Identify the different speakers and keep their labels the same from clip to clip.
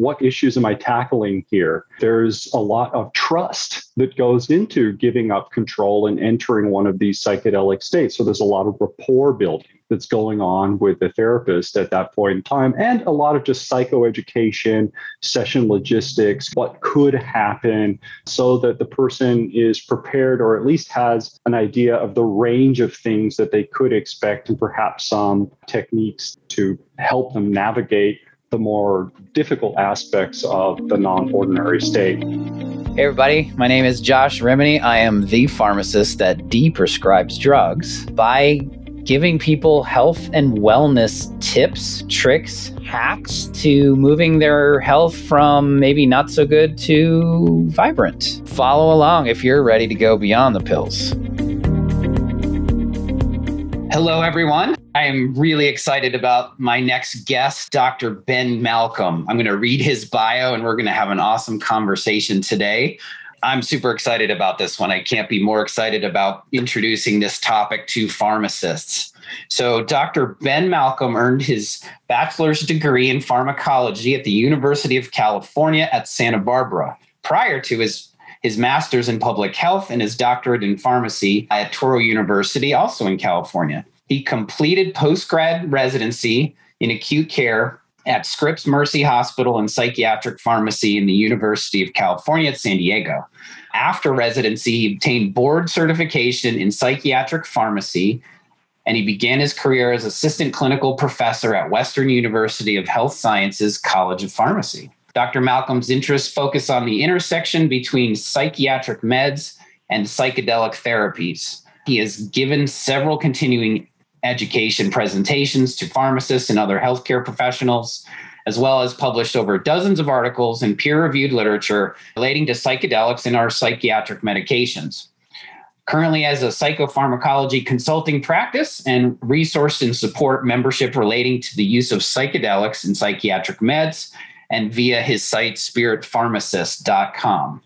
Speaker 1: what issues am I tackling here? There's a lot of trust that goes into giving up control and entering one of these psychedelic states. So there's a lot of rapport building that's going on with the therapist at that point in time, and a lot of just psychoeducation, session logistics, what could happen, so that the person is prepared or at least has an idea of the range of things that they could expect and perhaps some techniques to help them navigate the more difficult aspects of the non ordinary state.
Speaker 2: Hey, everybody. My name is Josh Rimany. I am the pharmacist that deprescribes drugs by giving people health and wellness tips, tricks, hacks to moving their health from maybe not so good to vibrant. Follow along if you're ready to go beyond the pills. Hello, everyone. I am really excited about my next guest, Dr. Ben Malcolm. I'm going to read his bio and we're going to have an awesome conversation today. I'm super excited about this one. I can't be more excited about introducing this topic to pharmacists. So, Dr. Ben Malcolm earned his bachelor's degree in pharmacology at the University of California at Santa Barbara. Prior to his his master's in public health and his doctorate in pharmacy at Touro University, also in California. He completed postgrad residency in acute care at Scripps Mercy Hospital and Psychiatric Pharmacy in the University of California at San Diego. After residency, he obtained board certification in psychiatric pharmacy and he began his career as assistant clinical professor at Western University of Health Sciences College of Pharmacy. Dr. Malcolm's interests focus on the intersection between psychiatric meds and psychedelic therapies. He has given several continuing education presentations to pharmacists and other healthcare professionals, as well as published over dozens of articles in peer reviewed literature relating to psychedelics and our psychiatric medications. Currently, as a psychopharmacology consulting practice and resource and support membership relating to the use of psychedelics and psychiatric meds, and via his site spiritpharmacist.com.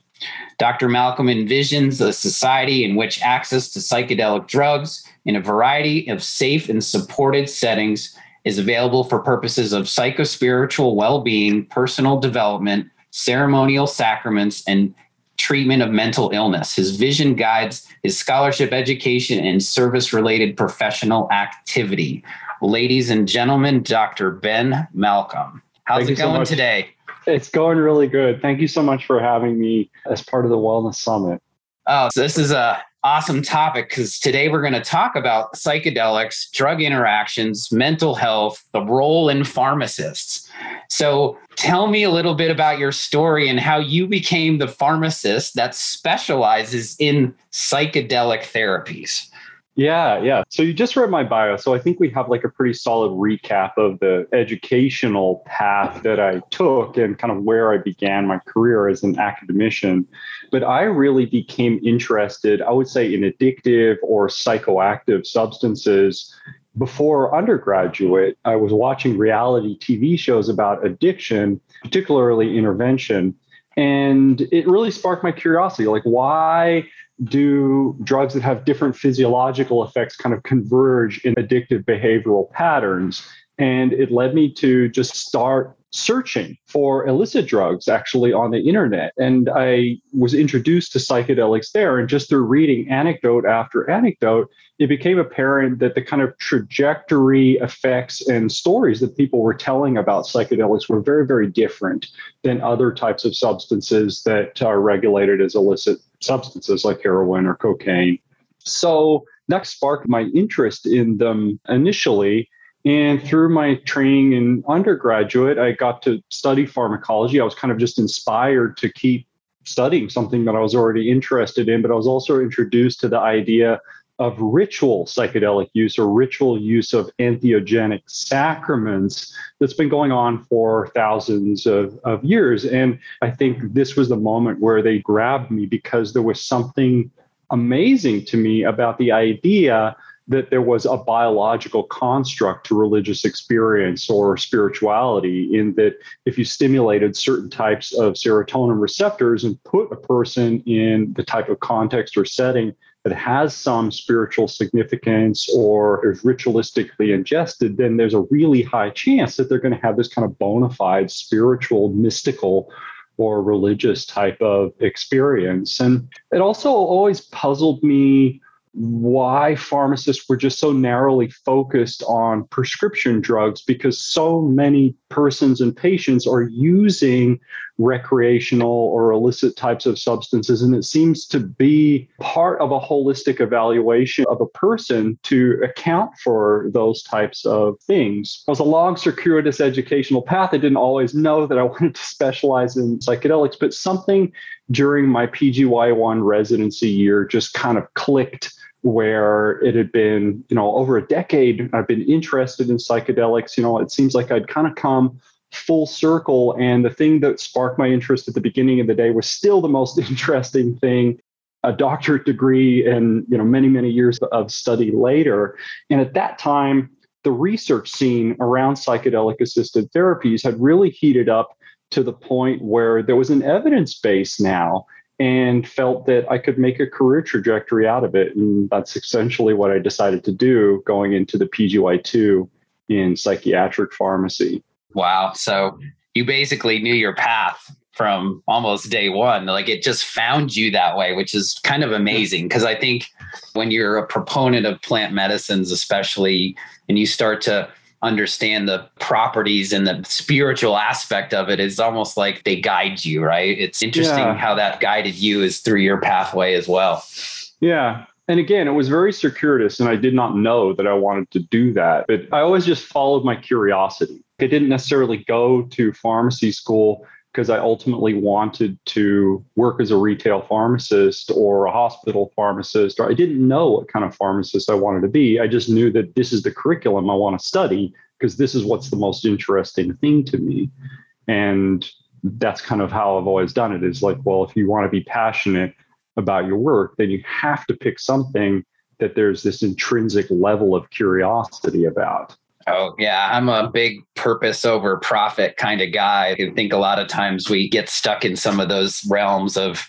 Speaker 2: Dr. Malcolm envisions a society in which access to psychedelic drugs in a variety of safe and supported settings is available for purposes of psychospiritual well-being, personal development, ceremonial sacraments, and treatment of mental illness. His vision guides his scholarship, education, and service related professional activity. Ladies and gentlemen, Dr. Ben Malcolm. How's Thank it going so today?
Speaker 1: It's going really good. Thank you so much for having me as part of the Wellness Summit.
Speaker 2: Oh, so this is a awesome topic because today we're going to talk about psychedelics, drug interactions, mental health, the role in pharmacists. So, tell me a little bit about your story and how you became the pharmacist that specializes in psychedelic therapies.
Speaker 1: Yeah, yeah. So you just read my bio. So I think we have like a pretty solid recap of the educational path that I took and kind of where I began my career as an academician. But I really became interested, I would say, in addictive or psychoactive substances before undergraduate. I was watching reality TV shows about addiction, particularly intervention. And it really sparked my curiosity like, why do drugs that have different physiological effects kind of converge in addictive behavioral patterns? And it led me to just start searching for illicit drugs actually on the internet. And I was introduced to psychedelics there. And just through reading anecdote after anecdote, it became apparent that the kind of trajectory effects and stories that people were telling about psychedelics were very, very different than other types of substances that are regulated as illicit substances like heroin or cocaine. So that sparked my interest in them initially. And through my training in undergraduate, I got to study pharmacology. I was kind of just inspired to keep studying something that I was already interested in, but I was also introduced to the idea of ritual psychedelic use or ritual use of entheogenic sacraments that's been going on for thousands of, of years. And I think this was the moment where they grabbed me because there was something amazing to me about the idea that there was a biological construct to religious experience or spirituality, in that if you stimulated certain types of serotonin receptors and put a person in the type of context or setting that has some spiritual significance or is ritualistically ingested, then there's a really high chance that they're going to have this kind of bona fide spiritual, mystical, or religious type of experience. And it also always puzzled me why pharmacists were just so narrowly focused on prescription drugs because so many persons and patients are using recreational or illicit types of substances. And it seems to be part of a holistic evaluation of a person to account for those types of things. It was a long, circuitous educational path. I didn't always know that I wanted to specialize in psychedelics, but something during my PGY1 residency year just kind of clicked where it had been, you know, over a decade, I've been interested in psychedelics. You know, it seems like I'd kind of come full circle. And the thing that sparked my interest at the beginning of the day was still the most interesting thing a doctorate degree and you know many many years of study later and at that time the research scene around psychedelic assisted therapies had really heated up to the point where there was an evidence base now and felt that I could make a career trajectory out of it. And that's essentially what I decided to do going into the PGY2 in psychiatric pharmacy.
Speaker 2: Wow. So you basically knew your path from almost day one. Like it just found you that way, which is kind of amazing. Because I think when you're a proponent of plant medicines, especially, and you start to understand the properties and the spiritual aspect of it, it is almost like they guide you, right? It's interesting yeah. how that guided you is through your pathway as well.
Speaker 1: Yeah. And again, it was very circuitous, and I did not know that I wanted to do that. But I always just followed my curiosity. I didn't necessarily go to pharmacy school because I ultimately wanted to work as a retail pharmacist or a hospital pharmacist, or I didn't know what kind of pharmacist I wanted to be. I just knew that this is the curriculum I want to study because this is what's the most interesting thing to me. And that's kind of how I've always done it is like, well, if you want to be passionate about your work, then you have to pick something that there's this intrinsic level of curiosity about.
Speaker 2: Oh, yeah. I'm a big purpose over profit kind of guy. I think a lot of times we get stuck in some of those realms of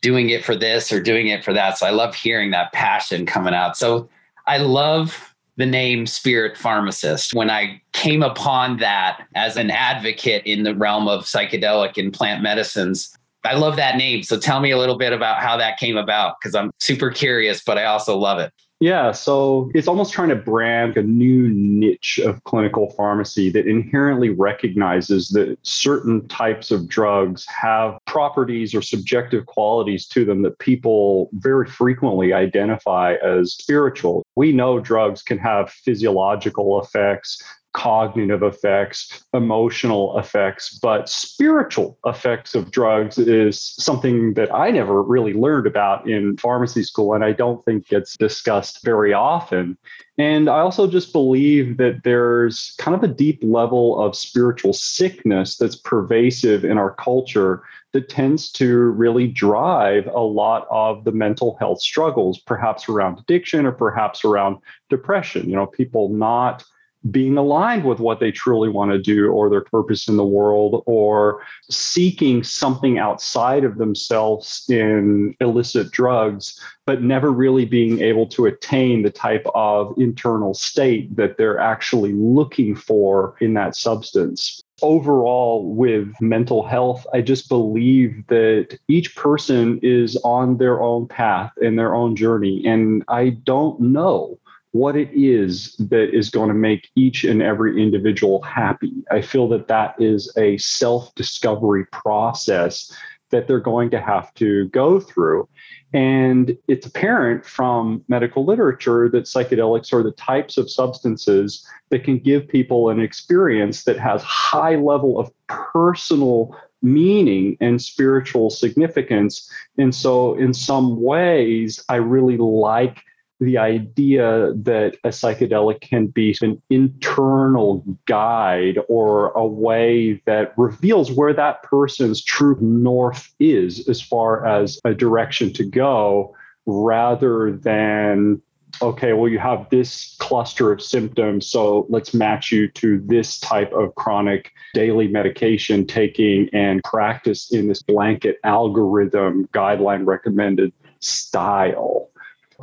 Speaker 2: doing it for this or doing it for that. So I love hearing that passion coming out. So I love the name Spirit Pharmacist. When I came upon that as an advocate in the realm of psychedelic and plant medicines, I love that name. So tell me a little bit about how that came about because I'm super curious, but I also love it.
Speaker 1: Yeah, so it's almost trying to brand a new niche of clinical pharmacy that inherently recognizes that certain types of drugs have properties or subjective qualities to them that people very frequently identify as spiritual. We know drugs can have physiological effects, cognitive effects, emotional effects, but spiritual effects of drugs is something that I never really learned about in pharmacy school and I don't think gets discussed very often. And I also just believe that there's kind of a deep level of spiritual sickness that's pervasive in our culture that tends to really drive a lot of the mental health struggles, perhaps around addiction or perhaps around depression. You know, people not being aligned with what they truly want to do or their purpose in the world or seeking something outside of themselves in illicit drugs but never really being able to attain the type of internal state that they're actually looking for in that substance. Overall with mental health i just believe that each person is on their own path and their own journey and i don't know what it is that is going to make each and every individual happy. I feel that that is a self discovery process that they're going to have to go through. And it's apparent from medical literature that psychedelics are the types of substances that can give people an experience that has high level of personal meaning and spiritual significance. And so in some ways, I really like the idea that a psychedelic can be an internal guide or a way that reveals where that person's true north is as far as a direction to go rather than okay well you have this cluster of symptoms so let's match you to this type of chronic daily medication taking and practice in this blanket algorithm guideline recommended style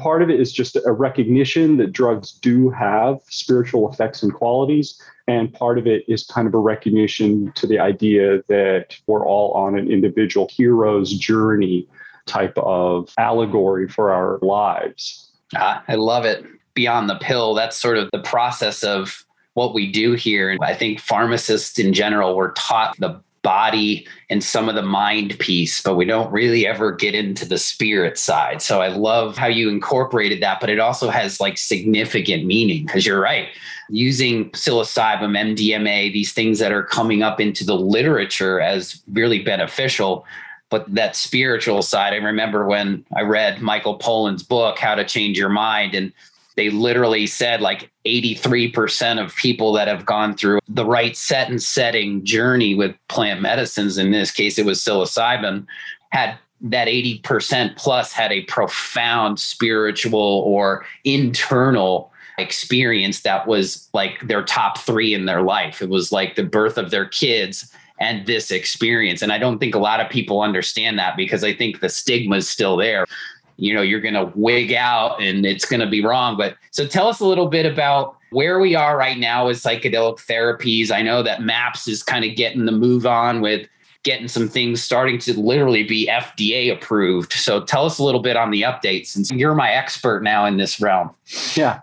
Speaker 1: Part of it is just a recognition that drugs do have spiritual effects and qualities. And part of it is kind of a recognition to the idea that we're all on an individual hero's journey type of allegory for our lives.
Speaker 2: Ah, I love it. Beyond the pill, that's sort of the process of what we do here. I think pharmacists in general were taught the body and some of the mind piece, but we don't really ever get into the spirit side. So I love how you incorporated that, but it also has like significant meaning because you're right. Using psilocybin, MDMA, these things that are coming up into the literature as really beneficial. But that spiritual side, I remember when I read Michael Pollan's book, How to Change Your Mind, and they literally said like 83% of people that have gone through the right set and setting journey with plant medicines, in this case, it was psilocybin, had that 80% plus had a profound spiritual or internal experience that was like their top three in their life. It was like the birth of their kids and this experience. And I don't think a lot of people understand that because I think the stigma is still there you know you're going to wig out and it's going to be wrong but so tell us a little bit about where we are right now with psychedelic therapies. I know that maps is kind of getting the move on with getting some things starting to literally be fda approved. So tell us a little bit on the updates since you're my expert now in this realm.
Speaker 1: Yeah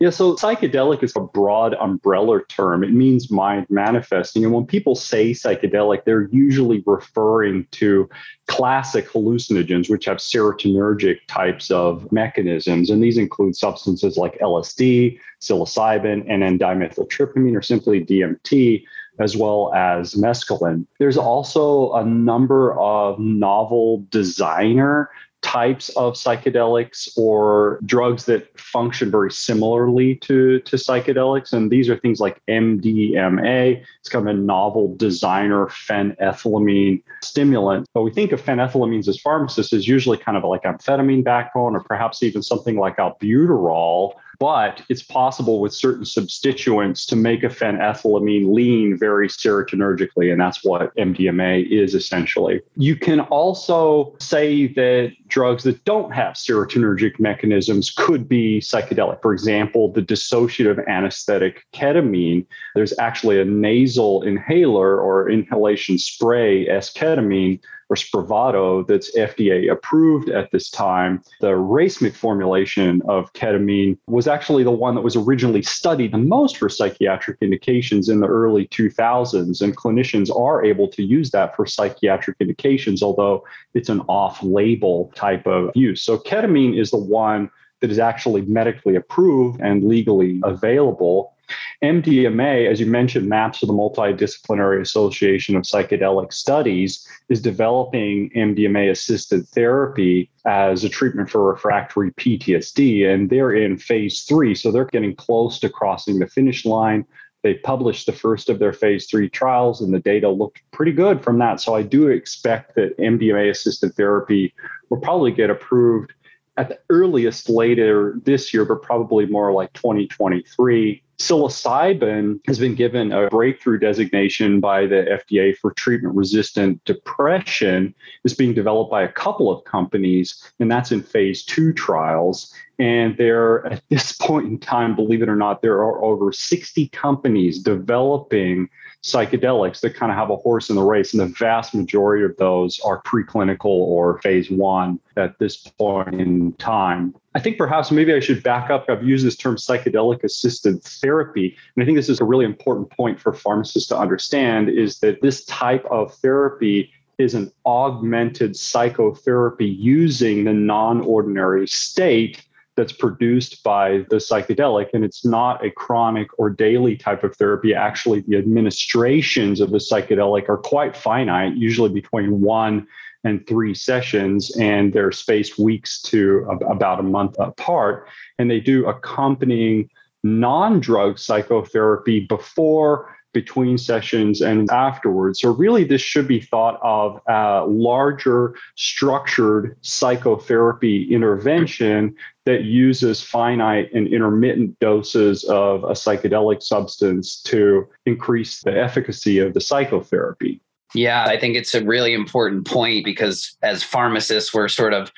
Speaker 1: yeah, so psychedelic is a broad umbrella term. It means mind manifesting. And when people say psychedelic, they're usually referring to classic hallucinogens, which have serotonergic types of mechanisms. And these include substances like LSD, psilocybin, and then dimethyltryptamine, or simply DMT as well as mescaline. There's also a number of novel designer types of psychedelics or drugs that function very similarly to, to psychedelics. And these are things like MDMA. It's kind of a novel designer phenethylamine stimulant. But we think of phenethylamines as pharmacists as usually kind of like amphetamine backbone or perhaps even something like albuterol but it's possible with certain substituents to make a phenethylamine lean very serotonergically. And that's what MDMA is essentially. You can also say that drugs that don't have serotonergic mechanisms could be psychedelic. For example, the dissociative anesthetic ketamine, there's actually a nasal inhaler or inhalation spray, S-ketamine, or Spravato that's FDA approved at this time. The racemic formulation of ketamine was actually the one that was originally studied the most for psychiatric indications in the early 2000s. And clinicians are able to use that for psychiatric indications, although it's an off label type of use. So ketamine is the one that is actually medically approved and legally available. MDMA, as you mentioned, MAPS, or the Multidisciplinary Association of Psychedelic Studies, is developing MDMA assisted therapy as a treatment for refractory PTSD. And they're in phase three. So they're getting close to crossing the finish line. They published the first of their phase three trials, and the data looked pretty good from that. So I do expect that MDMA assisted therapy will probably get approved at the earliest later this year, but probably more like 2023 psilocybin has been given a breakthrough designation by the FDA for treatment resistant depression. It's being developed by a couple of companies, and that's in phase two trials. And there, at this point in time, believe it or not, there are over 60 companies developing psychedelics that kind of have a horse in the race. And the vast majority of those are preclinical or phase one at this point in time. I think perhaps maybe I should back up. I've used this term psychedelic assisted therapy. And I think this is a really important point for pharmacists to understand is that this type of therapy is an augmented psychotherapy using the non ordinary state that's produced by the psychedelic. And it's not a chronic or daily type of therapy. Actually, the administrations of the psychedelic are quite finite, usually between one and three sessions, and they're spaced weeks to about a month apart. And they do accompanying non drug psychotherapy before between sessions and afterwards. So, really, this should be thought of a larger structured psychotherapy intervention that uses finite and intermittent doses of a psychedelic substance to increase the efficacy of the psychotherapy.
Speaker 2: Yeah, I think it's a really important point because as pharmacists, we're sort of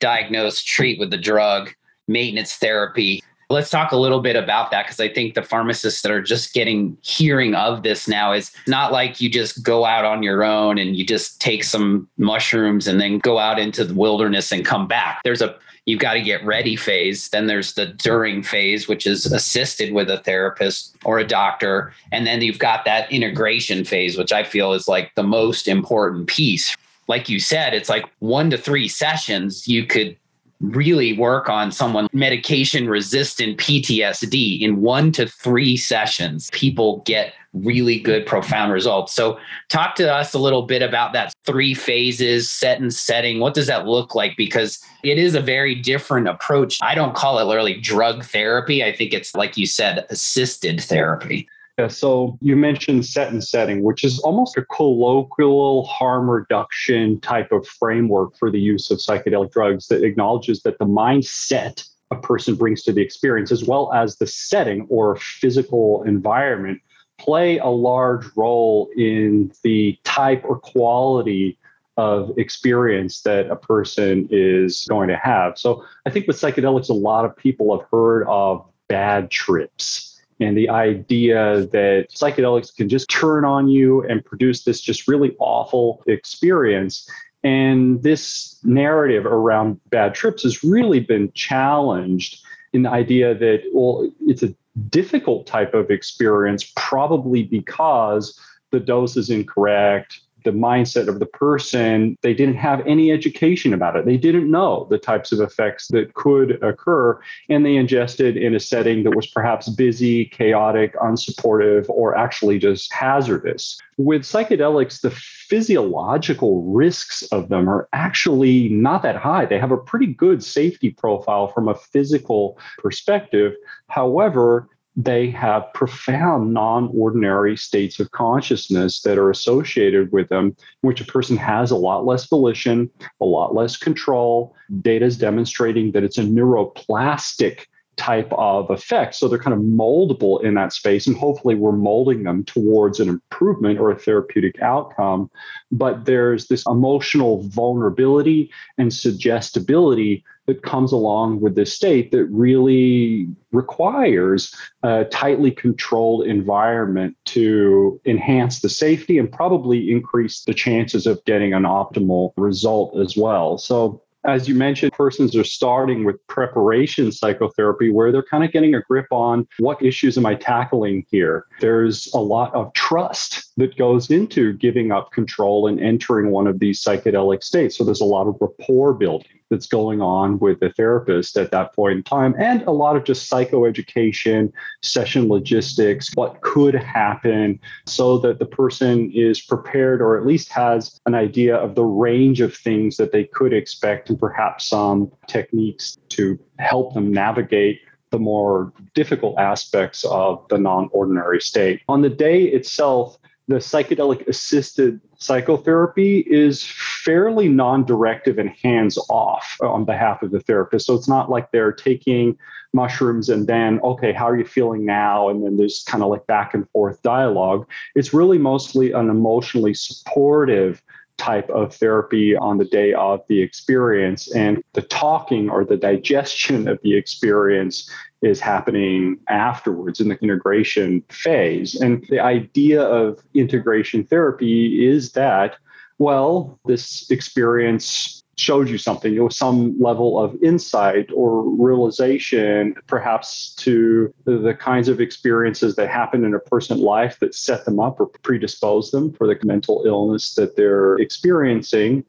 Speaker 2: diagnose, treat with the drug maintenance therapy. Let's talk a little bit about that because I think the pharmacists that are just getting hearing of this now is not like you just go out on your own and you just take some mushrooms and then go out into the wilderness and come back. There's a you've got to get ready phase. Then there's the during phase, which is assisted with a therapist or a doctor. And then you've got that integration phase, which I feel is like the most important piece. Like you said, it's like one to three sessions. You could really work on someone medication resistant PTSD in one to three sessions, people get really good, profound results. So, talk to us a little bit about that three phases, set and setting. What does that look like? Because it is a very different approach. I don't call it literally drug therapy. I think it's, like you said, assisted therapy.
Speaker 1: Yeah, so you mentioned set and setting, which is almost a colloquial harm reduction type of framework for the use of psychedelic drugs that acknowledges that the mindset a person brings to the experience, as well as the setting or physical environment, play a large role in the type or quality of experience that a person is going to have. So I think with psychedelics, a lot of people have heard of bad trips and the idea that psychedelics can just turn on you and produce this just really awful experience. And this narrative around bad trips has really been challenged in the idea that, well, it's a difficult type of experience, probably because the dose is incorrect, the mindset of the person, they didn't have any education about it. They didn't know the types of effects that could occur, and they ingested in a setting that was perhaps busy, chaotic, unsupportive, or actually just hazardous. With psychedelics, the physiological risks of them are actually not that high. They have a pretty good safety profile from a physical perspective. However, they have profound non-ordinary states of consciousness that are associated with them in which a person has a lot less volition a lot less control. Data is demonstrating that it's a neuroplastic type of effect so they're kind of moldable in that space and hopefully we're molding them towards an improvement or a therapeutic outcome but there's this emotional vulnerability and suggestibility that comes along with this state that really requires a tightly controlled environment to enhance the safety and probably increase the chances of getting an optimal result as well. So as you mentioned, persons are starting with preparation psychotherapy where they're kind of getting a grip on what issues am I tackling here. There's a lot of trust that goes into giving up control and entering one of these psychedelic states. So there's a lot of rapport building that's going on with the therapist at that point in time, and a lot of just psychoeducation, session logistics, what could happen, so that the person is prepared or at least has an idea of the range of things that they could expect and perhaps some techniques to help them navigate the more difficult aspects of the non ordinary state. On the day itself, the psychedelic assisted psychotherapy is fairly non-directive and hands-off on behalf of the therapist. So it's not like they're taking mushrooms and then okay how are you feeling now? And then there's kind of like back and forth dialogue. It's really mostly an emotionally supportive type of therapy on the day of the experience. And the talking or the digestion of the experience is happening afterwards in the integration phase. And the idea of integration therapy is that, well, this experience showed you something. It was some level of insight or realization, perhaps to the kinds of experiences that happen in a person's life that set them up or predispose them for the mental illness that they're experiencing.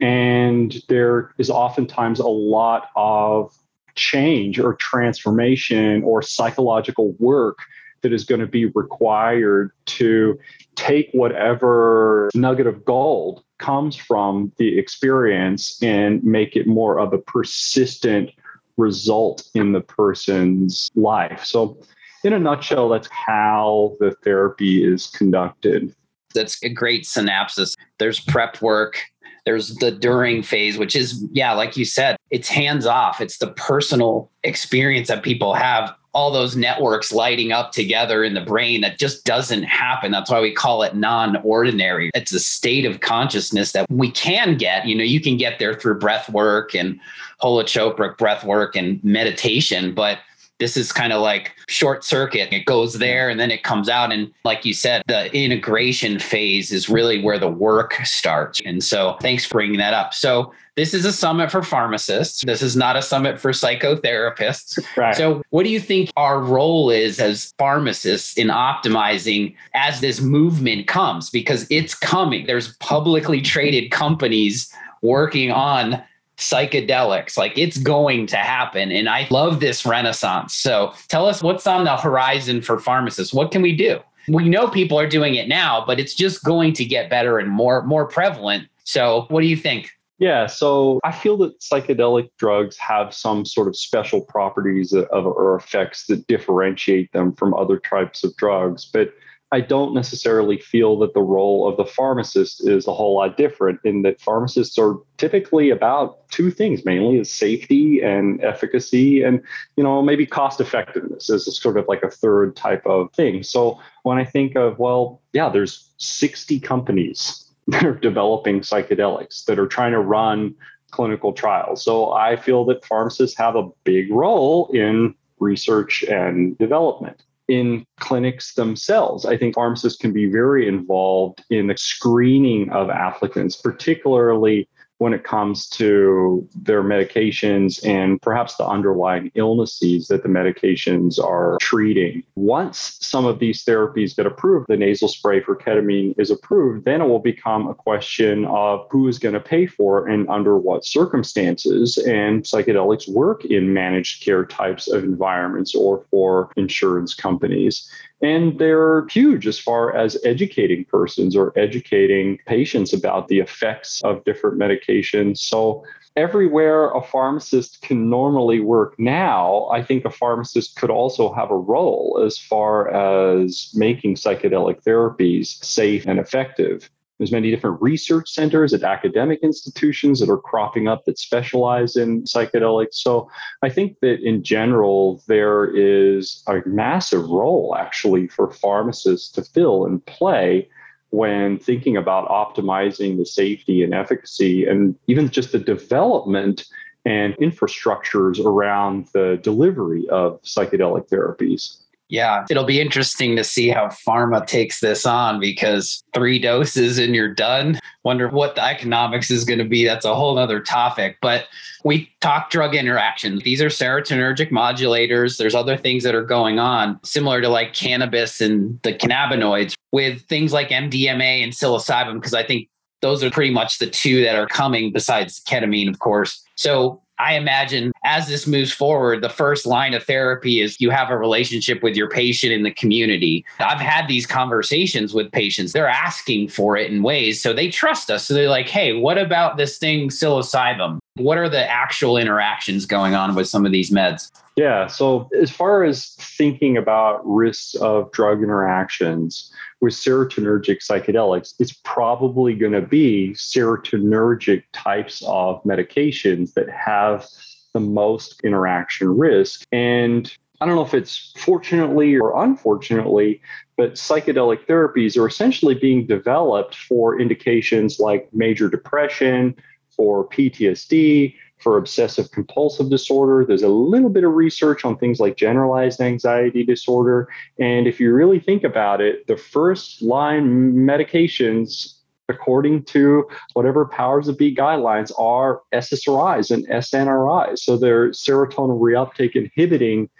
Speaker 1: And there is oftentimes a lot of change or transformation or psychological work that is going to be required to take whatever nugget of gold comes from the experience and make it more of a persistent result in the person's life. So, in a nutshell, that's how the therapy is conducted.
Speaker 2: That's a great synopsis. There's prep work, there's the during phase, which is, yeah, like you said, it's hands off. It's the personal experience that people have all those networks lighting up together in the brain that just doesn't happen. That's why we call it non ordinary. It's a state of consciousness that we can get. You know, you can get there through breath work and holotropic breath work and meditation, but this is kind of like short circuit. It goes there and then it comes out. And like you said, the integration phase is really where the work starts. And so thanks for bringing that up. So this is a summit for pharmacists. This is not a summit for psychotherapists. Right. So what do you think our role is as pharmacists in optimizing as this movement comes? Because it's coming. There's publicly traded companies working on psychedelics. Like it's going to happen. And I love this renaissance. So tell us what's on the horizon for pharmacists. What can we do? We know people are doing it now, but it's just going to get better and more more prevalent. So what do you think?
Speaker 1: Yeah, so I feel that psychedelic drugs have some sort of special properties of, or effects that differentiate them from other types of drugs. But I don't necessarily feel that the role of the pharmacist is a whole lot different in that pharmacists are typically about two things mainly is safety and efficacy and you know maybe cost effectiveness is sort of like a third type of thing. So when i think of well yeah there's 60 companies that are developing psychedelics that are trying to run clinical trials. So i feel that pharmacists have a big role in research and development in clinics themselves. I think pharmacists can be very involved in the screening of applicants, particularly when it comes to their medications and perhaps the underlying illnesses that the medications are treating. Once some of these therapies get approved, the nasal spray for ketamine is approved, then it will become a question of who is going to pay for and under what circumstances. And psychedelics work in managed care types of environments or for insurance companies. And they're huge as far as educating persons or educating patients about the effects of different medications. So, everywhere a pharmacist can normally work now, I think a pharmacist could also have a role as far as making psychedelic therapies safe and effective. There's many different research centers at academic institutions that are cropping up that specialize in psychedelics. So I think that in general, there is a massive role actually for pharmacists to fill and play when thinking about optimizing the safety and efficacy and even just the development and infrastructures around the delivery of psychedelic therapies.
Speaker 2: Yeah, it'll be interesting to see how pharma takes this on because three doses and you're done. Wonder what the economics is going to be. That's a whole other topic. But we talk drug interactions. These are serotonergic modulators. There's other things that are going on, similar to like cannabis and the cannabinoids with things like MDMA and psilocybin, because I think those are pretty much the two that are coming besides ketamine, of course. So I imagine as this moves forward, the first line of therapy is you have a relationship with your patient in the community. I've had these conversations with patients. They're asking for it in ways. So they trust us. So they're like, hey, what about this thing, psilocybin? What are the actual interactions going on with some of these meds?
Speaker 1: Yeah. So, as far as thinking about risks of drug interactions with serotonergic psychedelics, it's probably going to be serotonergic types of medications that have the most interaction risk. And I don't know if it's fortunately or unfortunately, but psychedelic therapies are essentially being developed for indications like major depression, for PTSD, for obsessive compulsive disorder. There's a little bit of research on things like generalized anxiety disorder. And if you really think about it, the first line medications, according to whatever powers of be guidelines, are SSRIs and SNRIs. So they're serotonin reuptake inhibiting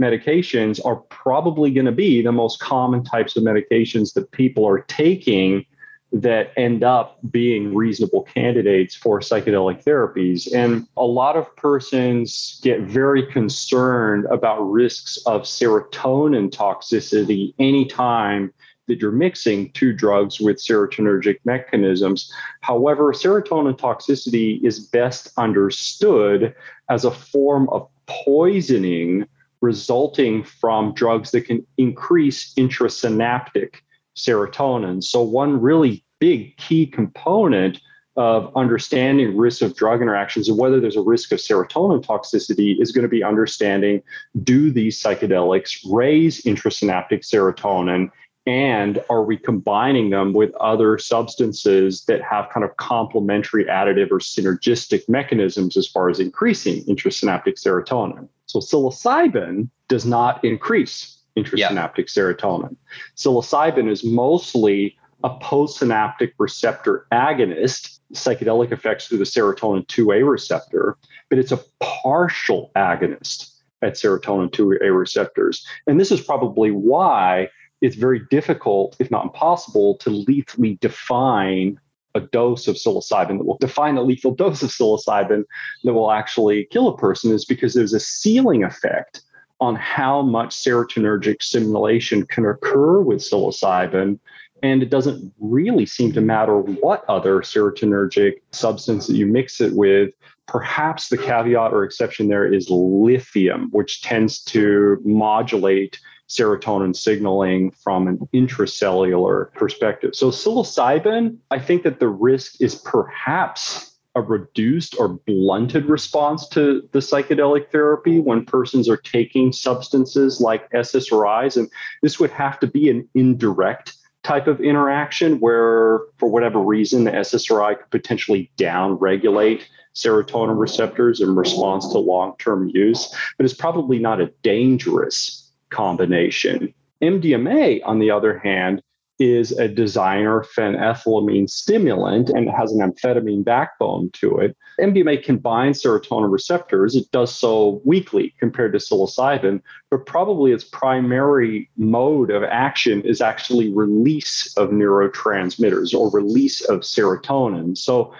Speaker 1: medications are probably going to be the most common types of medications that people are taking that end up being reasonable candidates for psychedelic therapies. And a lot of persons get very concerned about risks of serotonin toxicity anytime that you're mixing two drugs with serotonergic mechanisms. However, serotonin toxicity is best understood as a form of poisoning resulting from drugs that can increase intrasynaptic serotonin. So, one really big key component of understanding risks of drug interactions and whether there's a risk of serotonin toxicity is going to be understanding do these psychedelics raise intrasynaptic serotonin? And are we combining them with other substances that have kind of complementary additive or synergistic mechanisms as far as increasing intrasynaptic serotonin? So psilocybin does not increase intrasynaptic yeah. serotonin psilocybin is mostly a postsynaptic receptor agonist psychedelic effects through the serotonin 2A receptor, but it's a partial agonist at serotonin 2A receptors. And this is probably why it's very difficult, if not impossible, to lethally define a dose of psilocybin that will define a lethal dose of psilocybin that will actually kill a person is because there's a ceiling effect on how much serotonergic stimulation can occur with psilocybin and it doesn't really seem to matter what other serotonergic substance that you mix it with. Perhaps the caveat or exception there is lithium, which tends to modulate serotonin signaling from an intracellular perspective. So, psilocybin, I think that the risk is perhaps a reduced or blunted response to the psychedelic therapy when persons are taking substances like SSRIs. And this would have to be an indirect type of interaction where, for whatever reason, the SSRI could potentially downregulate serotonin receptors in response to long term use, but it's probably not a dangerous combination. MDMA, on the other hand, is a designer phenethylamine stimulant and it has an amphetamine backbone to it. MDMA can bind serotonin receptors. It does so weakly compared to psilocybin, but probably its primary mode of action is actually release of neurotransmitters or release of serotonin. So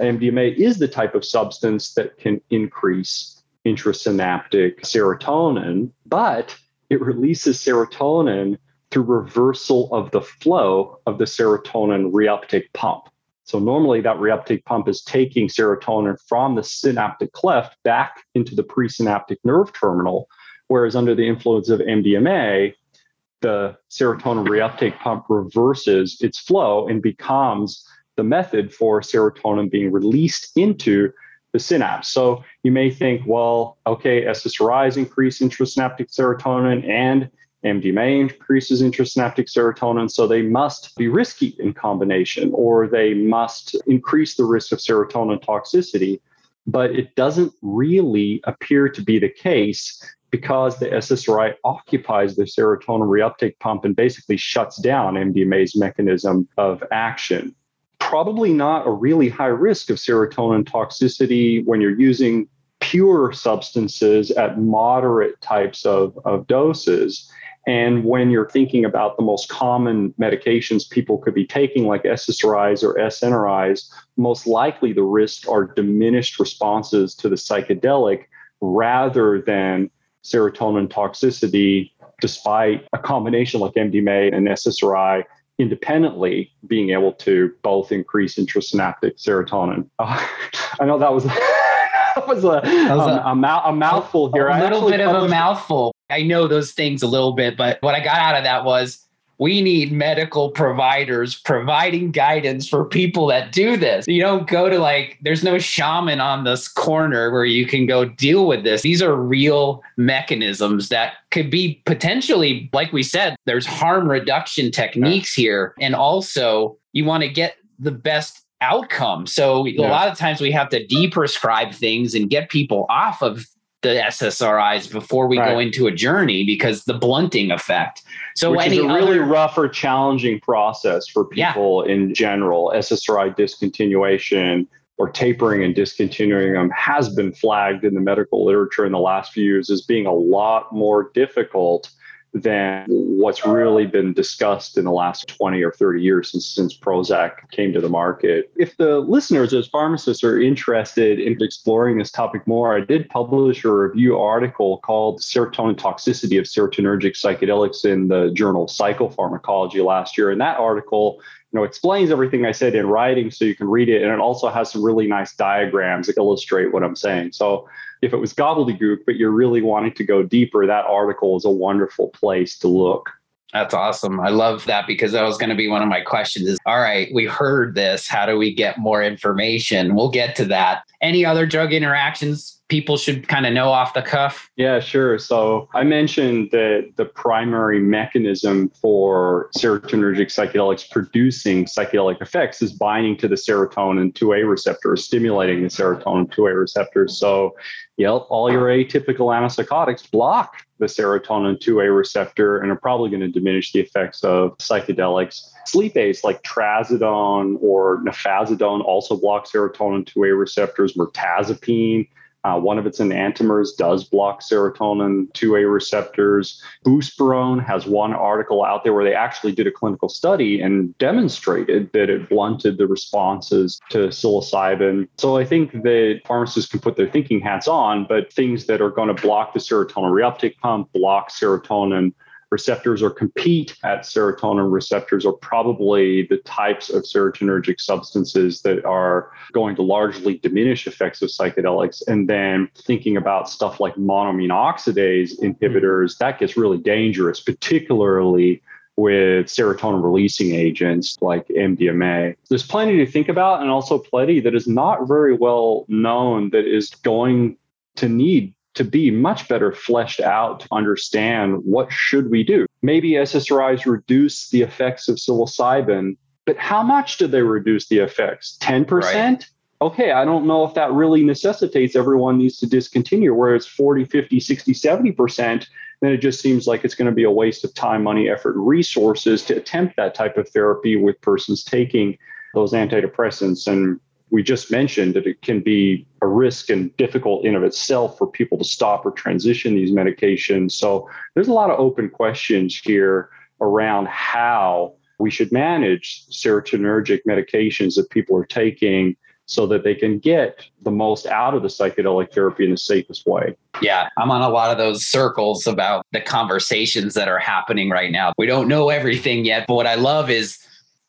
Speaker 1: MDMA is the type of substance that can increase intrasynaptic serotonin, but it releases serotonin through reversal of the flow of the serotonin reuptake pump. So normally that reuptake pump is taking serotonin from the synaptic cleft back into the presynaptic nerve terminal, whereas under the influence of MDMA, the serotonin reuptake pump reverses its flow and becomes the method for serotonin being released into the synapse. So you may think, well, okay, SSRIs increase intrasynaptic serotonin and MDMA increases intrasynaptic serotonin, so they must be risky in combination, or they must increase the risk of serotonin toxicity. But it doesn't really appear to be the case because the SSRI occupies the serotonin reuptake pump and basically shuts down MDMA's mechanism of action. Probably not a really high risk of serotonin toxicity when you're using pure substances at moderate types of, of doses. And when you're thinking about the most common medications people could be taking, like SSRIs or SNRIs, most likely the risks are diminished responses to the psychedelic rather than serotonin toxicity, despite a combination like MDMA and SSRI independently being able to both increase intrasynaptic serotonin. Uh, I know that was. that was a, that was um, a, a, a, mouthful here.
Speaker 2: A little bit of a mouthful. I know those things a little bit, but what I got out of that was we need medical providers providing guidance for people that do this. You don't go to like, there's no shaman on this corner where you can go deal with this. These are real mechanisms that could be potentially, like we said, there's harm reduction techniques here. And also, you want to get the best outcome. So yeah. a lot of times we have to deprescribe things and get people off of the SSRIs before we right. go into a journey because the blunting effect.
Speaker 1: So Which is a really other, rough or challenging process for people yeah. in general. SSRI discontinuation or tapering and discontinuing them has been flagged in the medical literature in the last few years as being a lot more difficult than what's really been discussed in the last 20 or 30 years since, since Prozac came to the market. If the listeners as pharmacists are interested in exploring this topic more, I did publish a review article called Serotonin Toxicity of Serotonergic Psychedelics in the journal Psychopharmacology last year. And that article know, explains everything I said in writing so you can read it. And it also has some really nice diagrams that illustrate what I'm saying. So if it was gobbledygook, but you're really wanting to go deeper, that article is a wonderful place to look.
Speaker 2: That's awesome. I love that because that was going to be one of my questions is all right, we heard this. How do we get more information? We'll get to that. Any other drug interactions people should kind of know off the cuff?
Speaker 1: Yeah, sure. So I mentioned that the primary mechanism for serotonergic psychedelics producing psychedelic effects is binding to the serotonin 2A receptor, stimulating the serotonin 2A receptor. So, yep, all your atypical antipsychotics block the serotonin 2A receptor and are probably going to diminish the effects of psychedelics. Sleep aids like trazodone or nefazodone also block serotonin 2A receptors, mirtazapine uh, one of its enantiomers does block serotonin 2A receptors. Buspirone has one article out there where they actually did a clinical study and demonstrated that it blunted the responses to psilocybin. So I think that pharmacists can put their thinking hats on, but things that are going to block the serotonin reuptake pump, block serotonin receptors or compete at serotonin receptors are probably the types of serotonergic substances that are going to largely diminish effects of psychedelics. And then thinking about stuff like monoamine oxidase hmm. inhibitors, that gets really dangerous, particularly with serotonin releasing agents like MDMA. There's plenty to think about, and also plenty that is not very well known that is going to need to be much better fleshed out to understand what should we do. Maybe SSRIs reduce the effects of psilocybin, but how much do they reduce the effects? 10%? Right. Okay, I don't know if that really necessitates everyone needs to discontinue, whereas it's 40, 50, 60, 70%, then it just seems like it's going to be a waste of time, money, effort, resources to attempt that type of therapy with persons taking those antidepressants. And we just mentioned that it can be a risk and difficult in of itself for people to stop or transition these medications. So there's a lot of open questions here around how we should manage serotonergic medications that people are taking so that they can get the most out of the psychedelic therapy in the safest way.
Speaker 2: Yeah, I'm on a lot of those circles about the conversations that are happening right now. We don't know everything yet, but what I love is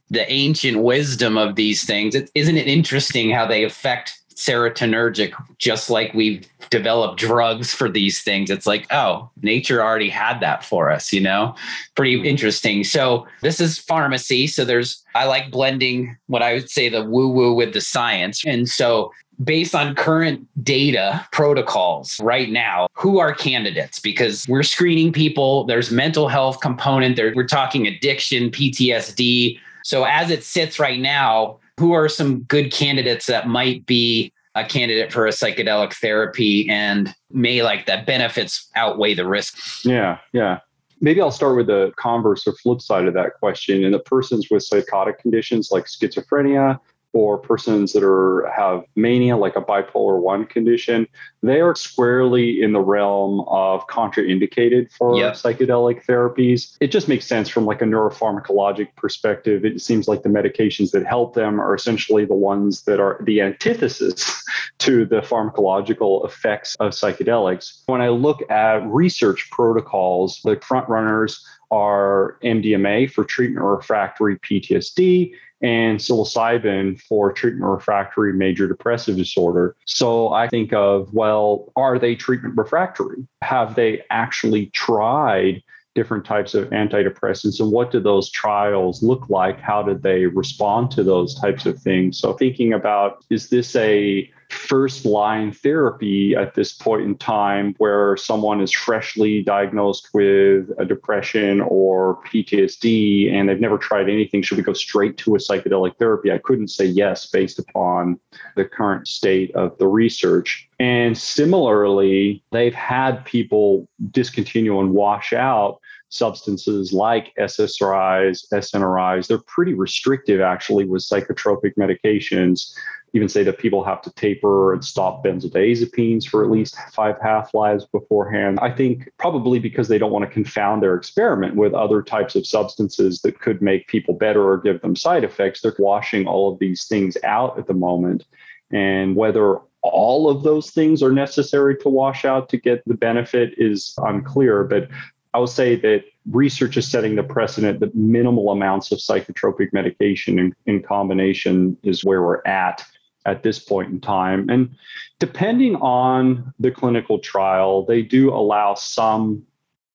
Speaker 2: the ancient wisdom of these things. is isn't it interesting how they affect serotonergic, just like we've developed drugs for these things? It's like, oh, nature already had that for us, you know? Pretty mm-hmm. interesting. So, this is pharmacy. So, there's, I like blending what I would say the woo woo with the science. And so, based on current data protocols right now who are candidates because we're screening people there's mental health component there we're talking addiction ptsd so as it sits right now, who are some good candidates that might be a candidate for a psychedelic therapy and may like that benefits outweigh the risks?
Speaker 1: Yeah, yeah. Maybe I'll start with the converse or flip side of that question. And the persons with psychotic conditions like schizophrenia, or persons that are have mania like a bipolar 1 condition they are squarely in the realm of contraindicated for yep. psychedelic therapies. It just makes sense from like a neuropharmacologic perspective. It seems like the medications that help them are essentially the ones that are the antithesis to the pharmacological effects of psychedelics. When i look at research protocols the front runners are MDMA for treatment refractory PTSD and psilocybin for treatment refractory major depressive disorder. So I think of, well, are they treatment refractory? Have they actually tried different types of antidepressants and what do those trials look like? How did they respond to those types of things? So thinking about is this a first line therapy at this point in time where someone is freshly diagnosed with a depression or PTSD and they've never tried anything. Should we go straight to a psychedelic therapy? I couldn't say yes based upon the current state of the research. And similarly, they've had people discontinue and wash out substances like SSRIs, SNRIs. They're pretty restrictive actually with psychotropic medications even say that people have to taper and stop benzodiazepines for at least five half lives beforehand. I think probably because they don't want to confound their experiment with other types of substances that could make people better or give them side effects. They're washing all of these things out at the moment. And whether all of those things are necessary to wash out to get the benefit is unclear. But I will say that research is setting the precedent that minimal amounts of psychotropic medication in, in combination is where we're at at this point in time. And depending on the clinical trial, they do allow some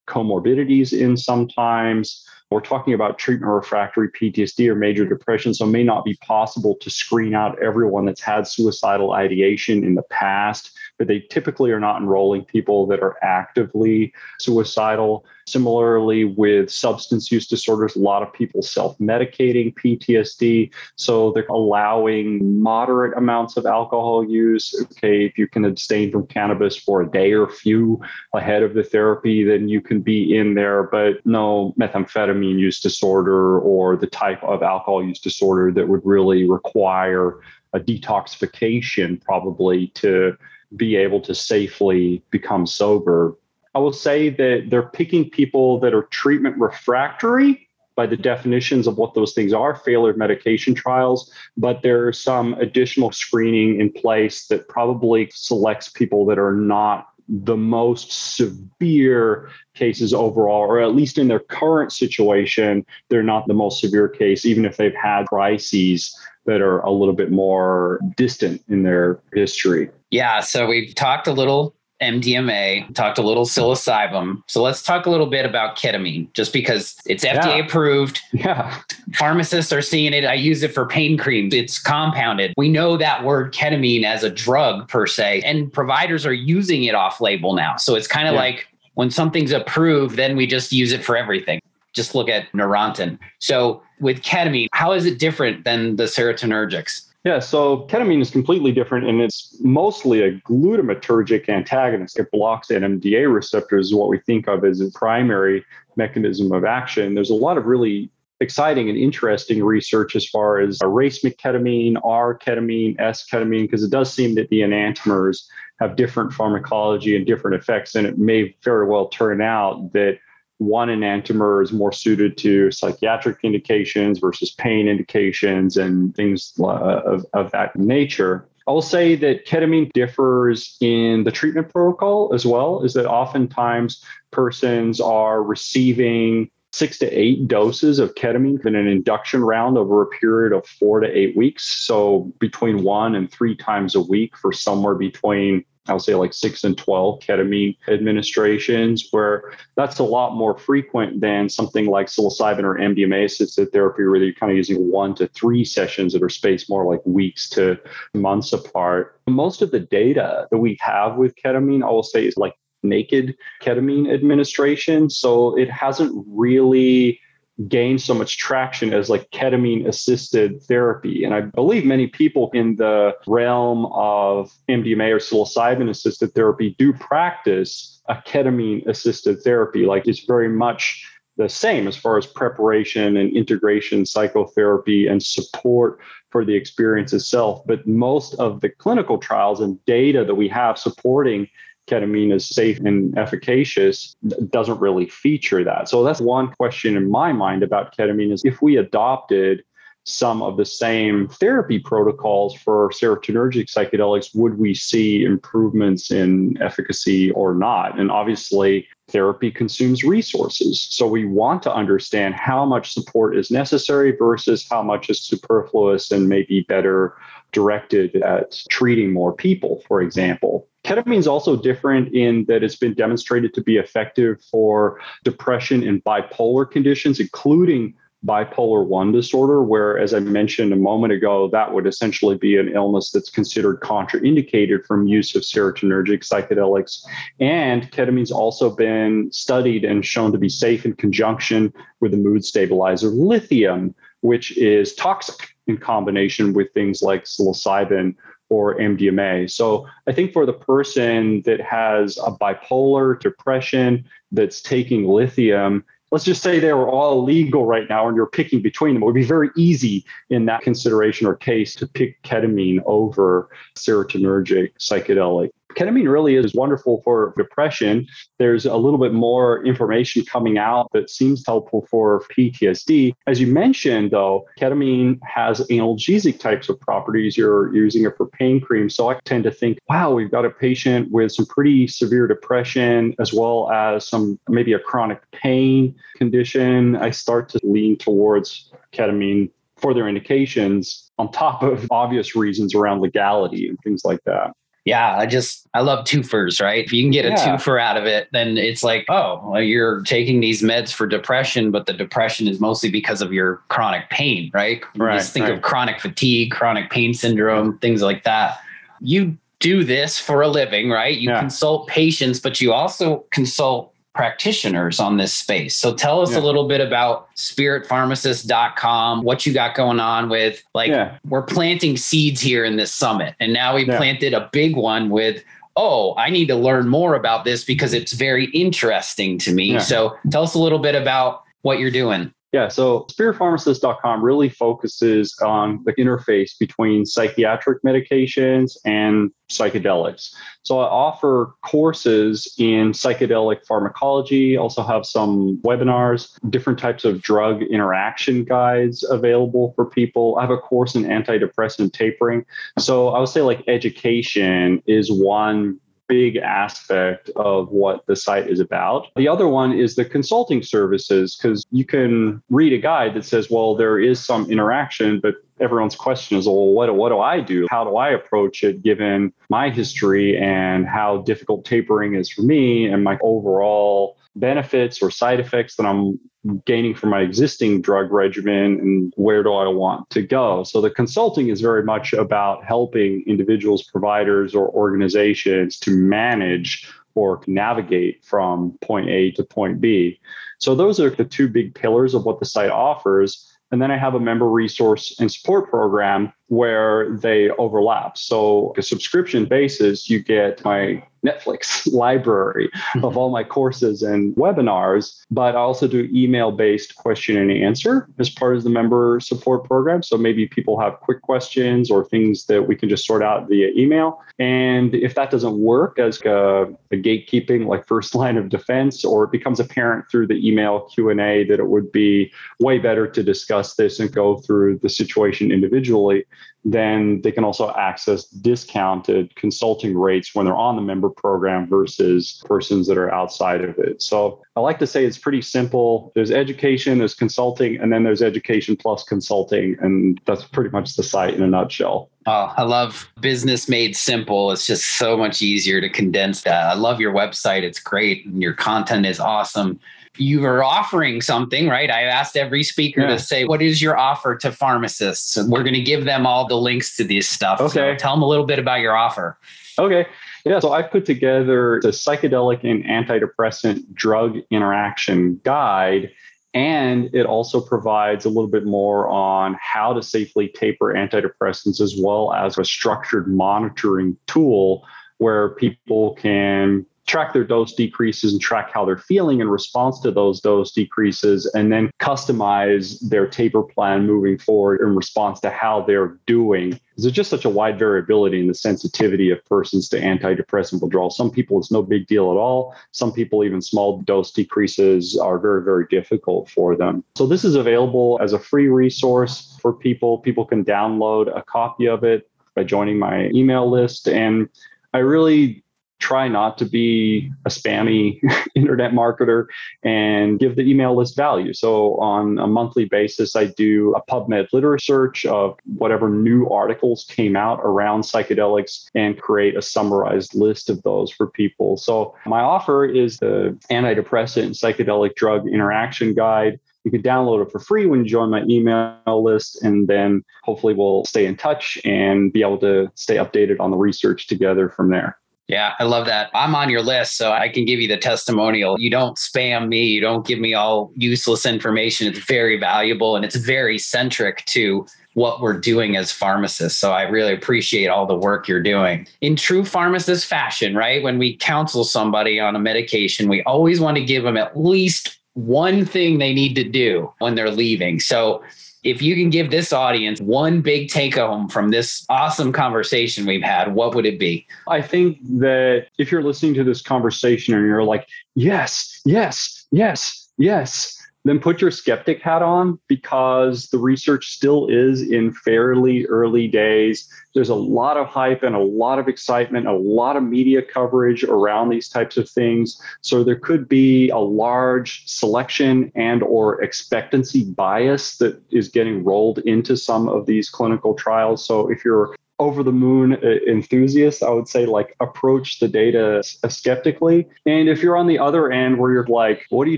Speaker 1: comorbidities in sometimes, we're talking about treatment refractory PTSD or major depression, so it may not be possible to screen out everyone that's had suicidal ideation in the past but they typically are not enrolling people that are actively suicidal. Similarly, with substance use disorders, a lot of people self medicating PTSD. So they're allowing moderate amounts of alcohol use. Okay, if you can abstain from cannabis for a day or few ahead of the therapy, then you can be in there, but no methamphetamine use disorder or the type of alcohol use disorder that would really require a detoxification probably to be able to safely become sober. I will say that they're picking people that are treatment refractory by the definitions of what those things are failure medication trials but there's some additional screening in place that probably selects people that are not the most severe cases overall or at least in their current situation they're not the most severe case even if they've had crises that are a little bit more distant in their history
Speaker 2: yeah. So we've talked a little MDMA, talked a little psilocybin. So let's talk a little bit about ketamine, just because it's FDA yeah. approved.
Speaker 1: Yeah.
Speaker 2: Pharmacists are seeing it. I use it for pain creams. It's compounded. We know that word ketamine as a drug per se, and providers are using it off label now. So it's kind of yeah. like when something's approved, then we just use it for everything. Just look at Neurontin. So with ketamine, how is it different than the serotonergics?
Speaker 1: Yeah, so ketamine is completely different and it's mostly a glutamatergic antagonist. It blocks NMDA receptors, is what we think of as a primary mechanism of action. There's a lot of really exciting and interesting research as far as racemic ketamine, R ketamine, S ketamine, because it does seem that the enantiomers have different pharmacology and different effects. And it may very well turn out that one enantiomer is more suited to psychiatric indications versus pain indications and things uh, of, of that nature. I will say that ketamine differs in the treatment protocol as well, is that oftentimes persons are receiving six to eight doses of ketamine in an induction round over a period of four to eight weeks. So between one and three times a week for somewhere between I'll say like six and 12 ketamine administrations, where that's a lot more frequent than something like psilocybin or MDMA assisted therapy, where you're kind of using one to three sessions that are spaced more like weeks to months apart. Most of the data that we have with ketamine, I will say, is like naked ketamine administration. So it hasn't really gain so much traction as like ketamine assisted therapy. And I believe many people in the realm of MDMA or psilocybin assisted therapy do practice a ketamine assisted therapy. Like it's very much the same as far as preparation and integration, psychotherapy, and support for the experience itself. But most of the clinical trials and data that we have supporting ketamine is safe and efficacious doesn't really feature that. So that's one question in my mind about ketamine is if we adopted some of the same therapy protocols for serotonergic psychedelics, would we see improvements in efficacy or not? And obviously, therapy consumes resources. So we want to understand how much support is necessary versus how much is superfluous and maybe better directed at treating more people, for example. Ketamine is also different in that it's been demonstrated to be effective for depression and bipolar conditions, including bipolar 1 disorder, where, as I mentioned a moment ago, that would essentially be an illness that's considered contraindicated from use of serotonergic psychedelics. And ketamine's also been studied and shown to be safe in conjunction with the mood stabilizer lithium, which is toxic in combination with things like psilocybin or MDMA. So I think for the person that has a bipolar depression that's taking lithium, let's just say they were all legal right now and you're picking between them. It would be very easy in that consideration or case to pick ketamine over serotonergic psychedelic ketamine really is wonderful for depression. There's a little bit more information coming out that seems helpful for PTSD. As you mentioned, though, ketamine has analgesic types of properties. You're using it for pain cream. So I tend to think, wow, we've got a patient with some pretty severe depression as well as some maybe a chronic pain condition. I start to lean towards ketamine for their indications on top of obvious reasons around legality and things like that.
Speaker 2: Yeah, I just I love twofers, right? If you can get a yeah. twofer out of it, then it's like, oh, well, you're taking these meds for depression, but the depression is mostly because of your chronic pain, right? right just think right. of chronic fatigue, chronic pain syndrome, things like that. You do this for a living, right? You yeah. consult patients, but you also consult practitioners on this space. So tell us yeah. a little bit about spiritpharmacist.com, what you got going on with like yeah. we're planting seeds here in this summit. And now we yeah. planted a big one with oh, I need to learn more about this because it's very interesting to me. So tell us a little bit about what you're doing.
Speaker 1: Yeah, so spiritpharmacist.com really focuses on the interface between psychiatric medications and psychedelics. So I offer courses in psychedelic pharmacology, also have some webinars, different types of drug interaction guides available for people. I have a course in antidepressant tapering. So I would say like education is one big aspect of what the site is about. The other one is the consulting services, because you can read a guide that says, well, there is some interaction, but everyone's question is, well, what, what do I do? How do I approach it given my history and how difficult tapering is for me and my overall benefits or side effects that I'm gaining from my existing drug regimen and where do I want to go. So the consulting is very much about helping individuals, providers, or organizations to manage or navigate from point A to point B. So those are the two big pillars of what the site offers. And then I have a member resource and support program where they overlap. So, a subscription basis, you get my Netflix library of mm-hmm. all my courses and webinars, but I also do email based question and answer as part of the member support program. So maybe people have quick questions or things that we can just sort out via email. And if that doesn't work as a, a gatekeeping, like first line of defense, or it becomes apparent through the email Q&A that it would be way better to discuss this and go through the situation individually, then they can also access discounted consulting rates when they're on the member program versus persons that are outside of it. So I like to say it's pretty simple. There's education, there's consulting, and then there's education plus consulting. And that's pretty much the site in a nutshell.
Speaker 2: Oh, I love business made simple. It's just so much easier to condense that. I love your website. It's great. And your content is awesome you are offering something, right? I asked every speaker yeah. to say, what is your offer to pharmacists? And we're going to give them all the links to this stuff. Okay. So tell them a little bit about your offer.
Speaker 1: Okay. Yeah, so I've put together the psychedelic and antidepressant drug interaction guide. And it also provides a little bit more on how to safely taper antidepressants, as well as a structured monitoring tool where people can track their dose decreases and track how they're feeling in response to those dose decreases, and then customize their taper plan moving forward in response to how they're doing. There's just such a wide variability in the sensitivity of persons to antidepressant withdrawal. Some people, it's no big deal at all. Some people, even small dose decreases are very, very difficult for them. So, this is available as a free resource for people. People can download a copy of it by joining my email list. And I really try not to be a spammy internet marketer and give the email list value. So on a monthly basis, I do a PubMed literature search of whatever new articles came out around psychedelics and create a summarized list of those for people. So my offer is the antidepressant and psychedelic drug interaction guide. You can download it for free when you join my email list, and then hopefully we'll stay in touch and be able to stay updated on the research together from there.
Speaker 2: Yeah, I love that. I'm on your list, so I can give you the testimonial. You don't spam me, you don't give me all useless information. It's very valuable and it's very centric to what we're doing as pharmacists. So I really appreciate all the work you're doing. In true pharmacist fashion, right? When we counsel somebody on a medication, we always want to give them at least one thing they need to do when they're leaving. So if you can give this audience one big take home from this awesome conversation we've had, what would it be?
Speaker 1: I think that if you're listening to this conversation and you're like, yes, yes, yes, yes, then put your skeptic hat on because the research still is in fairly early days. There's a lot of hype and a lot of excitement, a lot of media coverage around these types of things. So there could be a large selection and or expectancy bias that is getting rolled into some of these clinical trials. So if you're over the moon uh, enthusiast, I would say like approach the data skeptically. And if you're on the other end where you're like, what are you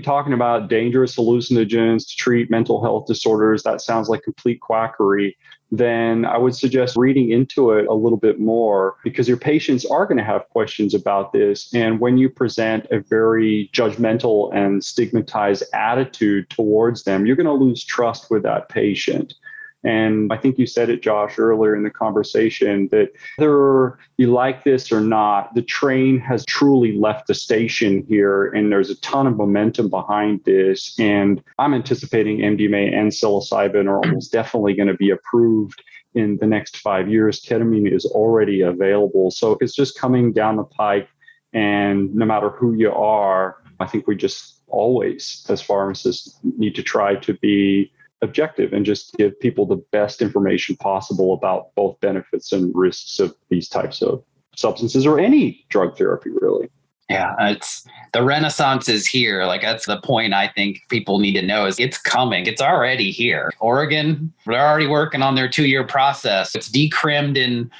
Speaker 1: talking about? Dangerous hallucinogens to treat mental health disorders? That sounds like complete quackery then I would suggest reading into it a little bit more because your patients are going to have questions about this. And when you present a very judgmental and stigmatized attitude towards them, you're going to lose trust with that patient. And I think you said it, Josh, earlier in the conversation that whether you like this or not, the train has truly left the station here, and there's a ton of momentum behind this. And I'm anticipating MDMA and psilocybin are almost definitely going to be approved in the next five years. Ketamine is already available. So it's just coming down the pike. And no matter who you are, I think we just always, as pharmacists, need to try to be objective and just give people the best information possible about both benefits and risks of these types of substances or any drug therapy really.
Speaker 2: Yeah it's the renaissance is here. Like that's the point i think people need to know is it's coming. It's already here. Oregon they're already working on their two year process. It's decrimmed in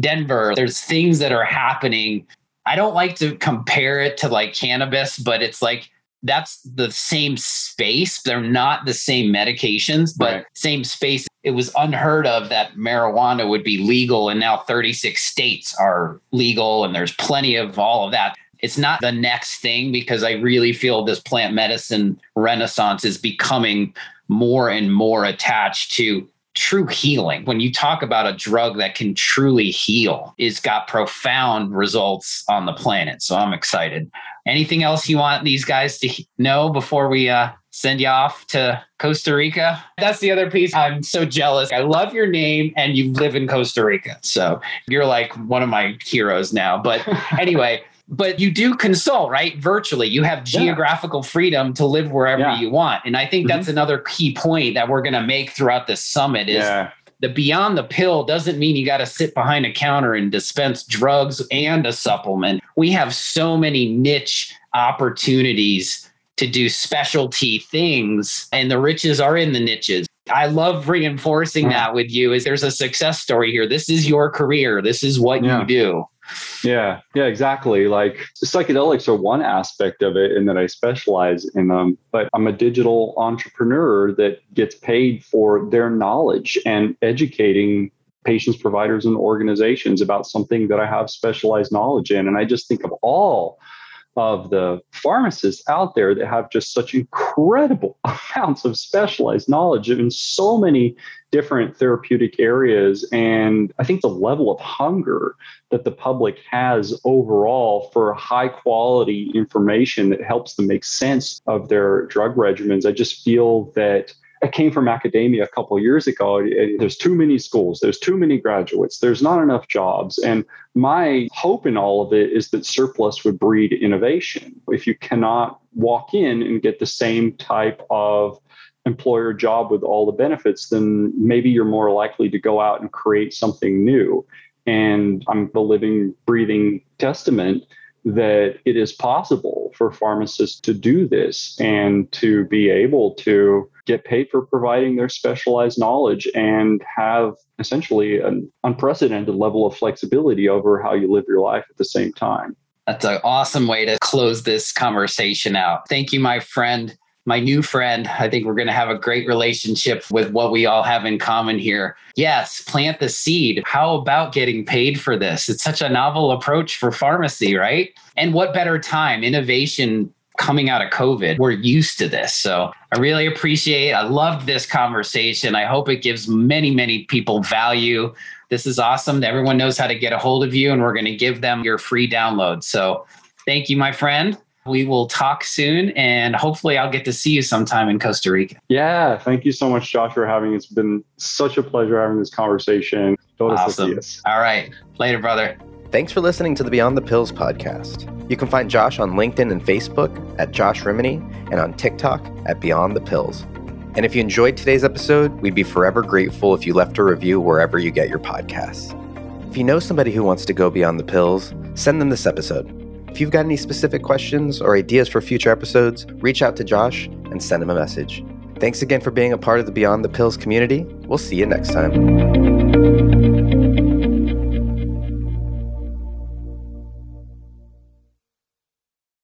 Speaker 2: denver. There's things that are happening. I don't like to compare it to like cannabis but it's like that's the same space. They're not the same medications, but right. same space. It was unheard of that marijuana would be legal, and now 36 states are legal, and there's plenty of all of that. It's not the next thing because I really feel this plant medicine renaissance is becoming more and more attached to true healing. When you talk about a drug that can truly heal, it's got profound results on the planet. So I'm excited. Anything else you want these guys to know before we uh, send you off to Costa Rica? That's the other piece. I'm so jealous. I love your name and you live in Costa Rica. So you're like one of my heroes now. But anyway, but you do consult right virtually you have geographical yeah. freedom to live wherever yeah. you want and i think mm-hmm. that's another key point that we're going to make throughout this summit is yeah. the beyond the pill doesn't mean you got to sit behind a counter and dispense drugs and a supplement we have so many niche opportunities to do specialty things and the riches are in the niches I love reinforcing that with you is there's a success story here. This is your career. This is what you do.
Speaker 1: Yeah, yeah, exactly. Like psychedelics are one aspect of it, and that I specialize in them. But I'm a digital entrepreneur that gets paid for their knowledge and educating patients, providers, and organizations about something that I have specialized knowledge in. And I just think of all of the pharmacists out there that have just such incredible amounts of specialized knowledge in so many different therapeutic areas. And I think the level of hunger that the public has overall for high quality information that helps them make sense of their drug regimens, I just feel that I came from academia a couple years ago. There's too many schools, there's too many graduates, there's not enough jobs. And my hope in all of it is that surplus would breed innovation. If you cannot walk in and get the same type of employer job with all the benefits, then maybe you're more likely to go out and create something new. And I'm the living, breathing testament that it is possible for pharmacists to do this and to be able to get paid for providing their specialized knowledge and have essentially an unprecedented level of flexibility over how you live your life at the same time.
Speaker 2: That's an awesome way to close this conversation out. Thank you, my friend my new friend. I think we're going to have a great relationship with what we all have in common here. Yes, plant the seed. How about getting paid for this? It's such a novel approach for pharmacy, right? And what better time? Innovation coming out of COVID. We're used to this. So I really appreciate I loved this conversation. I hope it gives many, many people value. This is awesome. Everyone knows how to get a hold of you, and we're going to give them your free download. So thank you, my friend. We will talk soon and hopefully I'll get to see you sometime in Costa Rica.
Speaker 1: Yeah. Thank you so much, Josh, for having. It's been such a pleasure having this conversation.
Speaker 2: Awesome. All right. Later, brother.
Speaker 3: Thanks for listening to the Beyond the Pills podcast. You can find Josh on LinkedIn and Facebook at Josh Rimany and on TikTok at Beyond the Pills. And if you enjoyed today's episode, we'd be forever grateful if you left a review wherever you get your podcasts. If you know somebody who wants to go beyond the pills, send them this episode. If you've got any specific questions or ideas for future episodes, reach out to Josh and send him a message. Thanks again for being a part of the Beyond the Pills community. We'll see you next time.